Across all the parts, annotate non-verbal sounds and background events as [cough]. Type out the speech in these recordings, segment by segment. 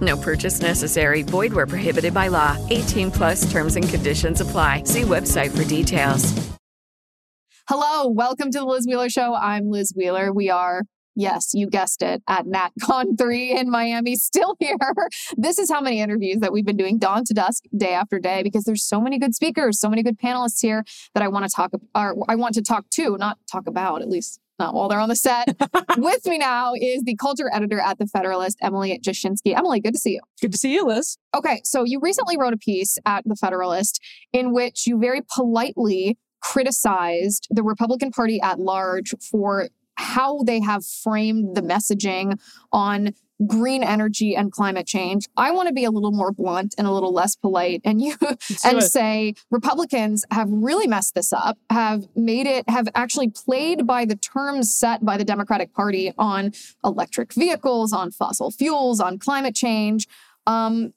No purchase necessary. Void where prohibited by law. 18 plus terms and conditions apply. See website for details. Hello, welcome to the Liz Wheeler Show. I'm Liz Wheeler. We are, yes, you guessed it, at NatCon [laughs] 3 in Miami, still here. This is how many interviews that we've been doing dawn to dusk, day after day, because there's so many good speakers, so many good panelists here that I want to talk, or I want to talk to, not talk about, at least not while they're on the set. [laughs] With me now is the culture editor at The Federalist, Emily Jashinsky. Emily, good to see you. Good to see you, Liz. Okay, so you recently wrote a piece at The Federalist in which you very politely criticized the Republican Party at large for how they have framed the messaging on green energy and climate change. I want to be a little more blunt and a little less polite and you [laughs] and it. say Republicans have really messed this up, have made it have actually played by the terms set by the Democratic Party on electric vehicles, on fossil fuels, on climate change. Um,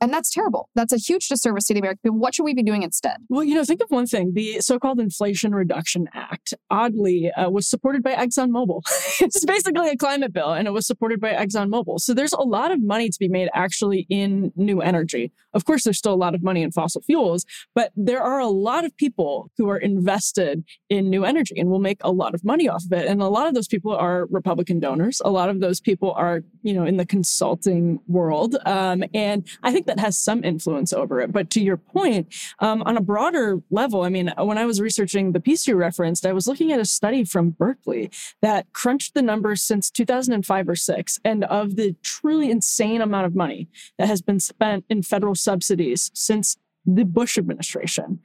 and that's terrible. That's a huge disservice to the American people. What should we be doing instead? Well, you know, think of one thing. The so-called Inflation Reduction Act, oddly, uh, was supported by ExxonMobil. [laughs] it's basically a climate bill, and it was supported by ExxonMobil. So there's a lot of money to be made actually in new energy. Of course, there's still a lot of money in fossil fuels, but there are a lot of people who are invested in new energy and will make a lot of money off of it. And a lot of those people are Republican donors. A lot of those people are, you know, in the consulting world. Um, and I think that has some influence over it. But to your point, um, on a broader level, I mean, when I was researching the piece you referenced, I was looking at a study from Berkeley that crunched the numbers since 2005 or six, and of the truly insane amount of money that has been spent in federal subsidies since the Bush administration.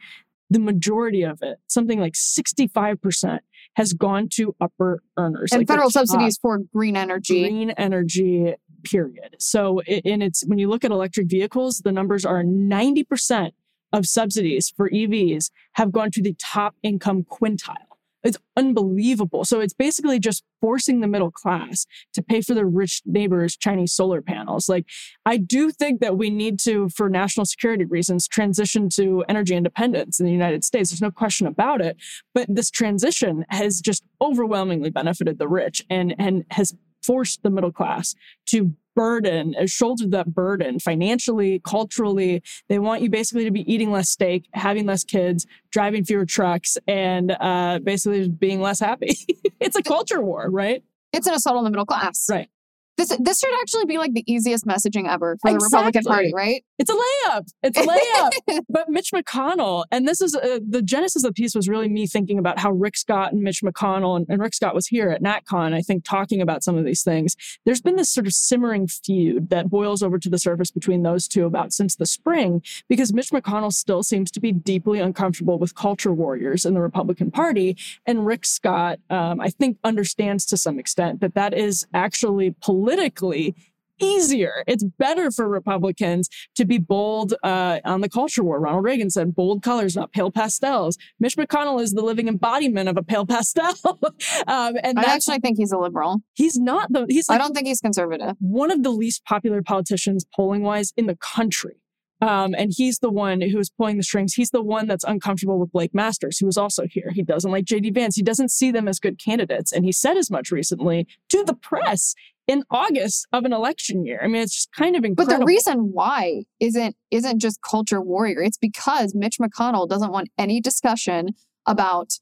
The majority of it, something like 65%, has gone to upper earners. And like federal subsidies for green energy. green energy period so in it's when you look at electric vehicles the numbers are 90% of subsidies for evs have gone to the top income quintile it's unbelievable. So it's basically just forcing the middle class to pay for their rich neighbors chinese solar panels. Like i do think that we need to for national security reasons transition to energy independence in the united states. There's no question about it. But this transition has just overwhelmingly benefited the rich and and has forced the middle class to burden, uh, shoulder that burden financially, culturally. They want you basically to be eating less steak, having less kids, driving fewer trucks, and uh, basically being less happy. [laughs] it's a culture war, right? It's an assault on the middle class. Right. This this should actually be like the easiest messaging ever for the Republican Party, right? It's a layup. It's a layup. [laughs] but Mitch McConnell, and this is uh, the genesis of the piece was really me thinking about how Rick Scott and Mitch McConnell, and, and Rick Scott was here at NatCon, I think, talking about some of these things. There's been this sort of simmering feud that boils over to the surface between those two about since the spring, because Mitch McConnell still seems to be deeply uncomfortable with culture warriors in the Republican Party. And Rick Scott, um, I think, understands to some extent that that is actually politically easier. It's better for Republicans to be bold uh, on the culture war. Ronald Reagan said, bold colors, not pale pastels. Mitch McConnell is the living embodiment of a pale pastel. [laughs] um, and I actually think he's a liberal. he's not the, he's I don't think he's conservative. one of the least popular politicians polling wise in the country. Um, and he's the one who is pulling the strings. He's the one that's uncomfortable with Blake Masters, who is also here. He doesn't like JD Vance. He doesn't see them as good candidates. And he said as much recently to the press in August of an election year. I mean, it's just kind of incredible. But the reason why isn't isn't just culture warrior. It's because Mitch McConnell doesn't want any discussion about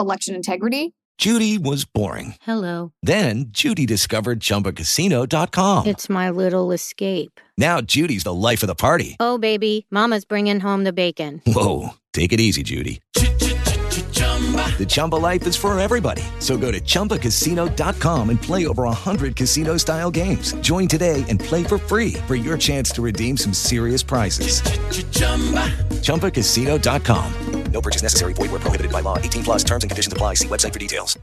election integrity. Judy was boring. Hello. Then Judy discovered ChumbaCasino.com. It's my little escape. Now Judy's the life of the party. Oh, baby, Mama's bringing home the bacon. Whoa, take it easy, Judy. The Chumba life is for everybody. So go to ChumbaCasino.com and play over 100 casino-style games. Join today and play for free for your chance to redeem some serious prizes. ChumbaCasino.com. No purchase necessary. Void where prohibited by law. 18 plus terms and conditions apply. See website for details.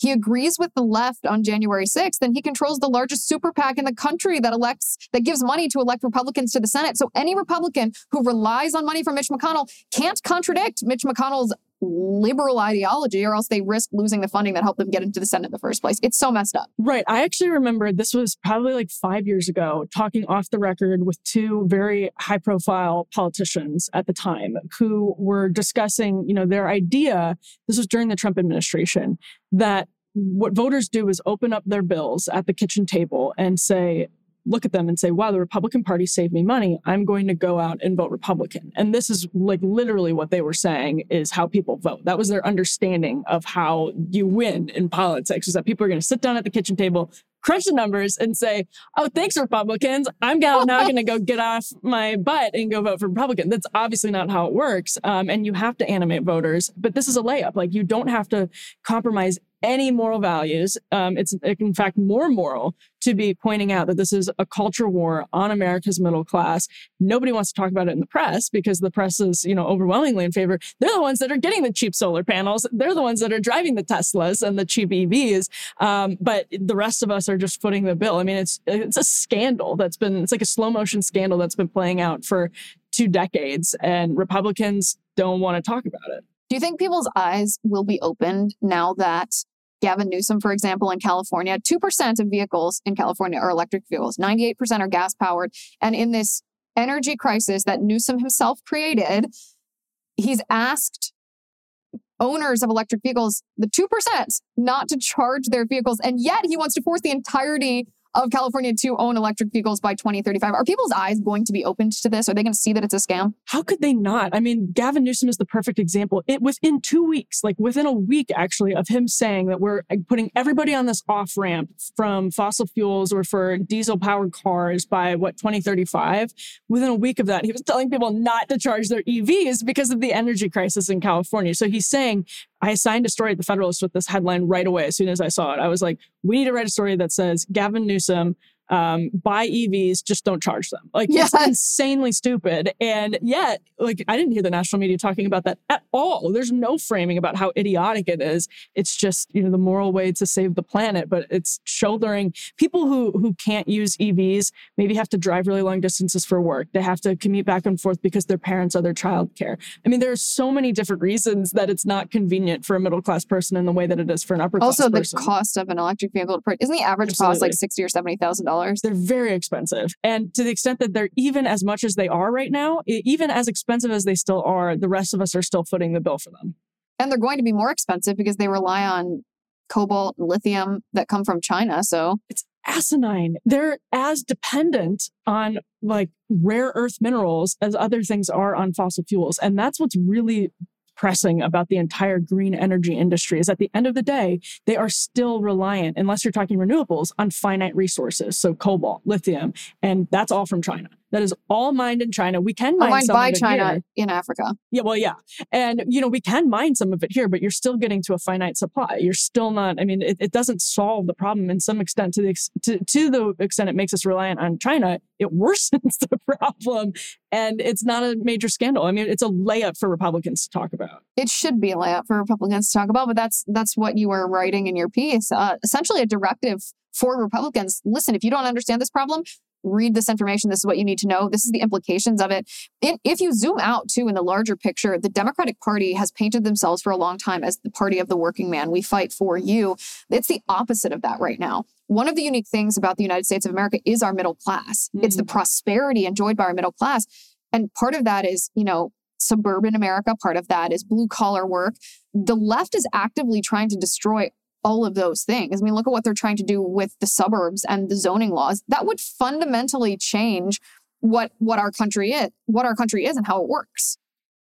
He agrees with the left on January 6th, and he controls the largest super PAC in the country that elects that gives money to elect Republicans to the Senate. So any Republican who relies on money from Mitch McConnell can't contradict Mitch McConnell's liberal ideology or else they risk losing the funding that helped them get into the Senate in the first place. It's so messed up. Right. I actually remember this was probably like five years ago, talking off the record with two very high profile politicians at the time who were discussing, you know, their idea. This was during the Trump administration that what voters do is open up their bills at the kitchen table and say, look at them and say, wow, the Republican Party saved me money. I'm going to go out and vote Republican. And this is like literally what they were saying is how people vote. That was their understanding of how you win in politics, is that people are going to sit down at the kitchen table, crunch the numbers and say, oh, thanks, Republicans. I'm now going to go get off my butt and go vote for Republican. That's obviously not how it works. Um, and you have to animate voters. But this is a layup. Like you don't have to compromise any moral values. Um, it's in fact more moral to be pointing out that this is a culture war on America's middle class. Nobody wants to talk about it in the press because the press is, you know, overwhelmingly in favor. They're the ones that are getting the cheap solar panels. They're the ones that are driving the Teslas and the cheap EVs. Um, but the rest of us are just footing the bill. I mean, it's it's a scandal that's been it's like a slow motion scandal that's been playing out for two decades, and Republicans don't want to talk about it. Do you think people's eyes will be opened now that Gavin Newsom, for example, in California, 2% of vehicles in California are electric vehicles, 98% are gas powered. And in this energy crisis that Newsom himself created, he's asked owners of electric vehicles, the 2%, not to charge their vehicles. And yet he wants to force the entirety of California to own electric vehicles by 2035. Are people's eyes going to be opened to this? Are they going to see that it's a scam? How could they not? I mean, Gavin Newsom is the perfect example. It within two weeks, like within a week actually, of him saying that we're putting everybody on this off ramp from fossil fuels or for diesel powered cars by what 2035. Within a week of that, he was telling people not to charge their EVs because of the energy crisis in California. So he's saying I assigned a story at the Federalist with this headline right away as soon as I saw it. I was like, we need to write a story that says Gavin Newsom um, buy EVs, just don't charge them. Like yes. it's insanely stupid. And yet, like I didn't hear the national media talking about that at all. There's no framing about how idiotic it is. It's just, you know, the moral way to save the planet, but it's shouldering people who who can't use EVs maybe have to drive really long distances for work. They have to commute back and forth because their parents are their childcare. I mean, there are so many different reasons that it's not convenient for a middle class person in the way that it is for an upper class also, the cost of an electric vehicle isn't the average Absolutely. cost like sixty or seventy thousand dollars? Dollars. They're very expensive. And to the extent that they're even as much as they are right now, even as expensive as they still are, the rest of us are still footing the bill for them. And they're going to be more expensive because they rely on cobalt and lithium that come from China. So it's asinine. They're as dependent on like rare earth minerals as other things are on fossil fuels. And that's what's really pressing about the entire green energy industry is at the end of the day, they are still reliant, unless you're talking renewables, on finite resources. So cobalt, lithium, and that's all from China. That is all mined in China. We can mine, mined some by of it China here. in Africa. Yeah, well, yeah, and you know we can mine some of it here, but you're still getting to a finite supply. You're still not. I mean, it, it doesn't solve the problem in some extent. To the to, to the extent it makes us reliant on China, it worsens [laughs] the problem, and it's not a major scandal. I mean, it's a layup for Republicans to talk about. It should be a layup for Republicans to talk about, but that's that's what you were writing in your piece. Uh, essentially, a directive for Republicans. Listen, if you don't understand this problem, read this information. This is what you need to know. This is the implications of it. if you zoom out too in the larger picture, the Democratic Party has painted themselves for a long time as the party of the working man. We fight for you. It's the opposite of that right now. One of the unique things about the United States of America is our middle class. Mm-hmm. It's the mm. prosperity enjoyed by our middle class. And part of that is, you know, suburban America. Part of that is blue collar work. The left is actively trying to destroy all of those things. I mean, look at what they're trying to do with the suburbs and the zoning laws. That would fundamentally change what what our country is, what our country is and how it works.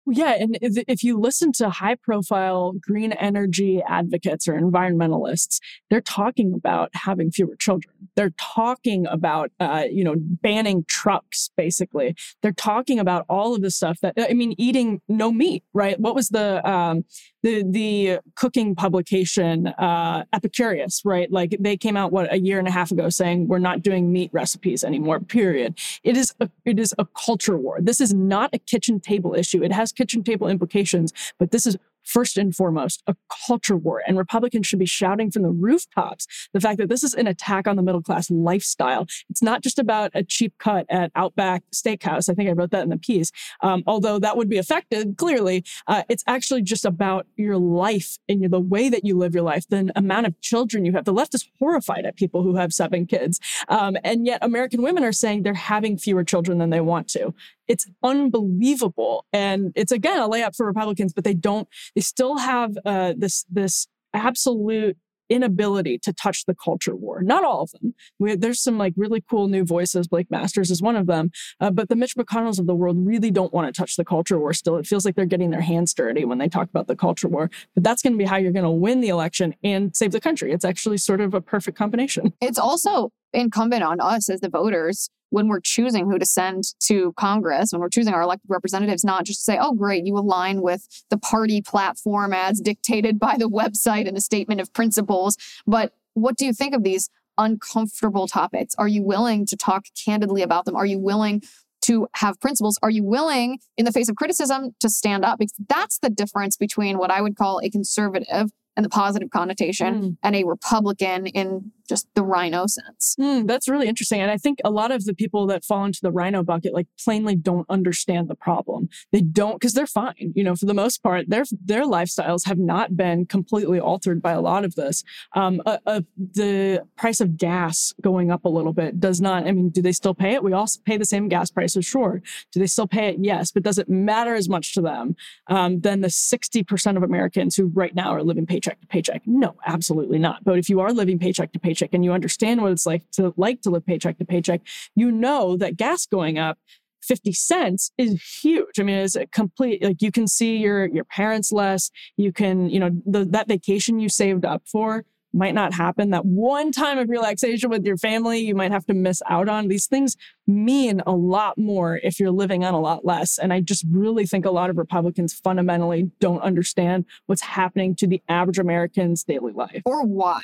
Yeah, and if you listen to high profile green energy advocates or environmentalists, they're talking about having fewer children. They're talking about, uh, you know, banning trucks, basically. They're talking about all of the stuff that, I mean, eating no meat, right? What was the, um, the the cooking publication uh, Epicurious, right? Like they came out what a year and a half ago saying we're not doing meat recipes anymore. Period. It is a, it is a culture war. This is not a kitchen table issue. It has kitchen table implications, but this is first and foremost a culture war. And Republicans should be shouting from the rooftops the fact that this is an attack on the middle class lifestyle. It's not just about a cheap cut at Outback Steakhouse. I think I wrote that in the piece. Um, although that would be affected, clearly, uh, it's actually just about your life and the way that you live your life, the amount of children you have. The left is horrified at people who have seven kids. Um, and yet, American women are saying they're having fewer children than they want to. It's unbelievable. And it's again a layup for Republicans, but they don't, they still have uh, this, this absolute inability to touch the culture war. Not all of them. We, there's some like really cool new voices. Blake Masters is one of them. Uh, but the Mitch McConnells of the world really don't want to touch the culture war still. It feels like they're getting their hands dirty when they talk about the culture war. But that's going to be how you're going to win the election and save the country. It's actually sort of a perfect combination. It's also incumbent on us as the voters when we're choosing who to send to Congress, when we're choosing our elected representatives, not just to say, oh, great, you align with the party platform as dictated by the website and the statement of principles, but what do you think of these uncomfortable topics? Are you willing to talk candidly about them? Are you willing to have principles? Are you willing, in the face of criticism, to stand up? Because that's the difference between what I would call a conservative and the positive connotation mm. and a Republican in just the rhino sense. Mm, that's really interesting. And I think a lot of the people that fall into the rhino bucket like plainly don't understand the problem. They don't because they're fine. You know, for the most part, their their lifestyles have not been completely altered by a lot of this. Um, uh, uh, the price of gas going up a little bit does not. I mean, do they still pay it? We all pay the same gas prices, sure. Do they still pay it? Yes, but does it matter as much to them um, than the sixty percent of Americans who right now are living paycheck to paycheck? No, absolutely not. But if you are living paycheck to paycheck paycheck and you understand what it's like to like to live paycheck to paycheck, you know that gas going up 50 cents is huge. I mean, it's a complete like you can see your your parents less. You can, you know, the, that vacation you saved up for might not happen. That one time of relaxation with your family, you might have to miss out on. These things mean a lot more if you're living on a lot less. And I just really think a lot of Republicans fundamentally don't understand what's happening to the average American's daily life. Or why.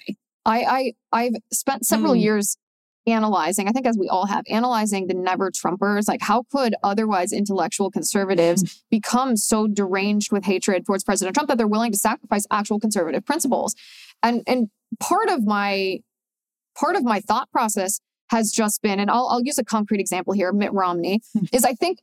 I, I I've spent several mm. years analyzing, I think as we all have, analyzing the never Trumpers. Like, how could otherwise intellectual conservatives [laughs] become so deranged with hatred towards President Trump that they're willing to sacrifice actual conservative principles? And and part of my part of my thought process has just been, and I'll, I'll use a concrete example here, Mitt Romney, hmm. is I think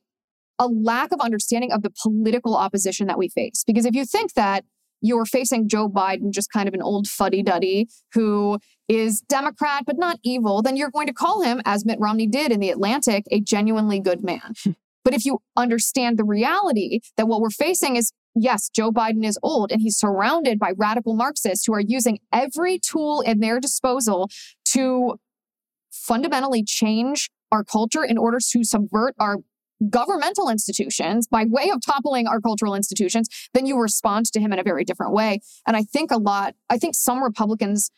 a lack of understanding of the political opposition that we face. Because if you think that you're facing Joe Biden, just kind of an old fuddy duddy who is Democrat, but not evil, then you're going to call him, as Mitt Romney did in The Atlantic, a genuinely good man. [laughs] but if you understand the reality that what we're facing is yes, Joe Biden is old and he's surrounded by radical Marxists who are using every tool in their disposal to fundamentally change our culture in order to subvert our governmental institutions by way of toppling our cultural institutions, then you respond to him in a very different way. And I think a lot, I think some Republicans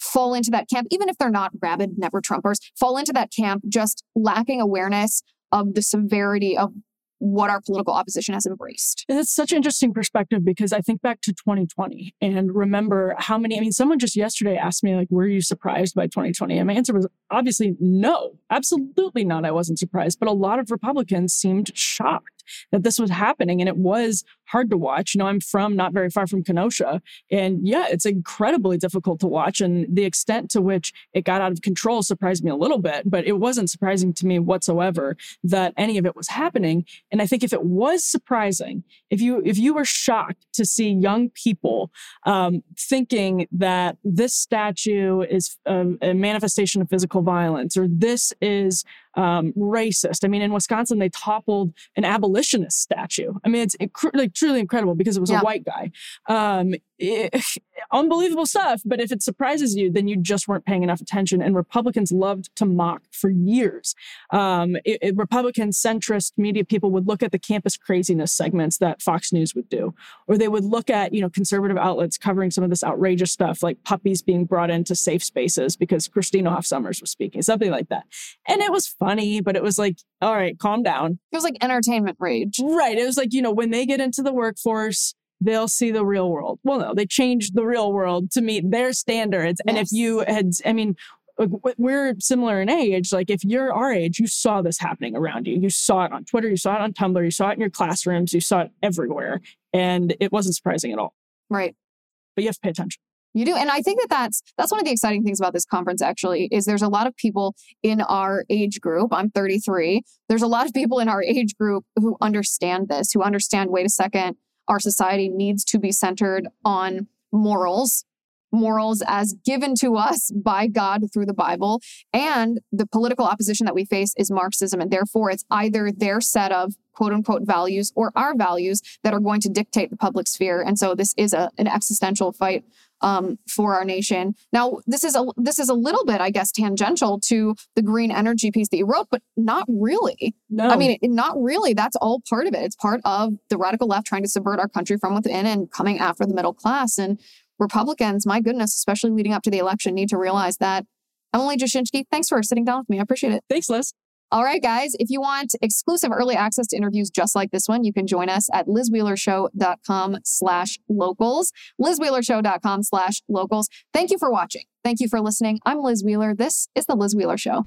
fall into that camp, even if they're not rabid never Trumpers, fall into that camp just lacking awareness of the severity of what our political opposition has embraced. It's such an interesting perspective because I think back to 2020 and remember how many, I mean, someone just yesterday asked me, like, were you surprised by 2020? And my answer was obviously no, absolutely not. I wasn't surprised. But a lot of Republicans seemed shocked that this was happening and it was hard to watch. You know, I'm from not very far from Kenosha. And yeah, it's incredibly difficult to watch. And the extent to which it got out of control surprised me a little bit, but it wasn't surprising to me whatsoever that any of it was happening. And I think if it was surprising, if you if you were shocked to see young people um, thinking that this statue is a, a manifestation of physical violence or this is um, racist. I mean, in Wisconsin, they toppled an abolitionist statue. I mean, it's inc- like truly incredible because it was yeah. a white guy. Um, [laughs] unbelievable stuff. But if it surprises you, then you just weren't paying enough attention. And Republicans loved to mock for years. Um, it, it, Republican centrist media people would look at the campus craziness segments that Fox News would do, or they would look at you know conservative outlets covering some of this outrageous stuff, like puppies being brought into safe spaces because Christina Hoff Sommers was speaking, something like that. And it was funny, but it was like, all right, calm down. It was like entertainment rage. Right. It was like, you know, when they get into the workforce, they'll see the real world. Well, no, they changed the real world to meet their standards. Yes. And if you had, I mean, we're similar in age. Like if you're our age, you saw this happening around you. You saw it on Twitter, you saw it on Tumblr, you saw it in your classrooms, you saw it everywhere. And it wasn't surprising at all. Right. But you have to pay attention. You do. And I think that that's that's one of the exciting things about this conference actually is there's a lot of people in our age group. I'm 33. There's a lot of people in our age group who understand this, who understand wait a second, our society needs to be centered on morals morals as given to us by God through the Bible. And the political opposition that we face is Marxism. And therefore, it's either their set of quote unquote values or our values that are going to dictate the public sphere. And so this is a, an existential fight um, for our nation. Now, this is a this is a little bit, I guess, tangential to the green energy piece that you wrote, but not really. No, I mean, it, not really. That's all part of it. It's part of the radical left trying to subvert our country from within and coming after the middle class. And Republicans, my goodness, especially leading up to the election, need to realize that. Emily Jashinsky, thanks for sitting down with me. I appreciate it. Thanks, Liz. All right, guys, if you want exclusive early access to interviews just like this one, you can join us at lizwheelershow.com slash locals, lizwheelershow.com slash locals. Thank you for watching. Thank you for listening. I'm Liz Wheeler. This is The Liz Wheeler Show.